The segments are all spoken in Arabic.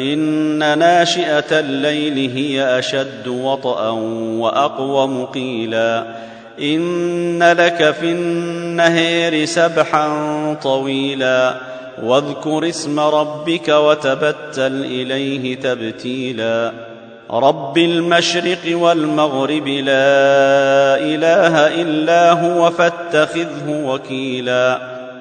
إن ناشئة الليل هي أشد وطئا وأقوم قيلا. إن لك في النهير سبحا طويلا. واذكر اسم ربك وتبتل إليه تبتيلا. رب المشرق والمغرب لا إله إلا هو فاتخذه وكيلا.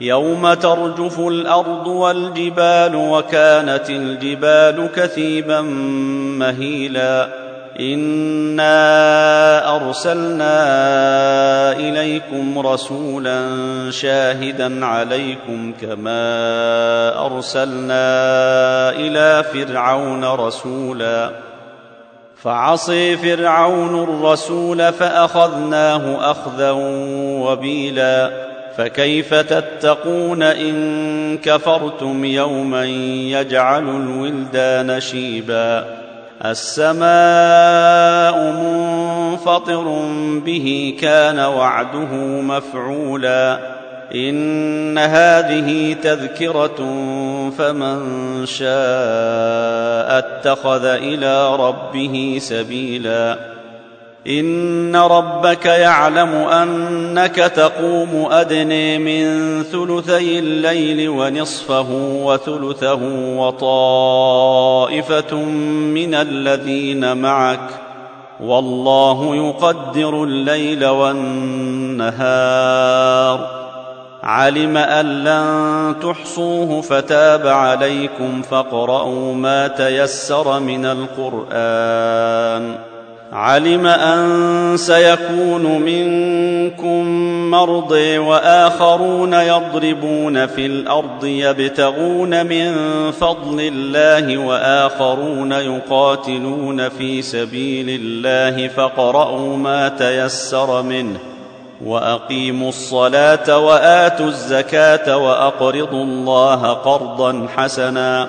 يوم ترجف الأرض والجبال وكانت الجبال كثيبا مهيلا. إنا أرسلنا إليكم رسولا شاهدا عليكم كما أرسلنا إلى فرعون رسولا. فعصي فرعون الرسول فأخذناه أخذا وبيلا. فكيف تتقون إن كفرتم يوما يجعل الولدان شيبا السماء منفطر به كان وعده مفعولا إن هذه تذكرة فمن شاء اتخذ إلى ربه سبيلا ان ربك يعلم انك تقوم ادني من ثلثي الليل ونصفه وثلثه وطائفه من الذين معك والله يقدر الليل والنهار علم ان لن تحصوه فتاب عليكم فاقرؤوا ما تيسر من القران علم أن سيكون منكم مرضي وآخرون يضربون في الأرض يبتغون من فضل الله وآخرون يقاتلون في سبيل الله فاقرؤوا ما تيسر منه وأقيموا الصلاة وآتوا الزكاة وأقرضوا الله قرضا حسنا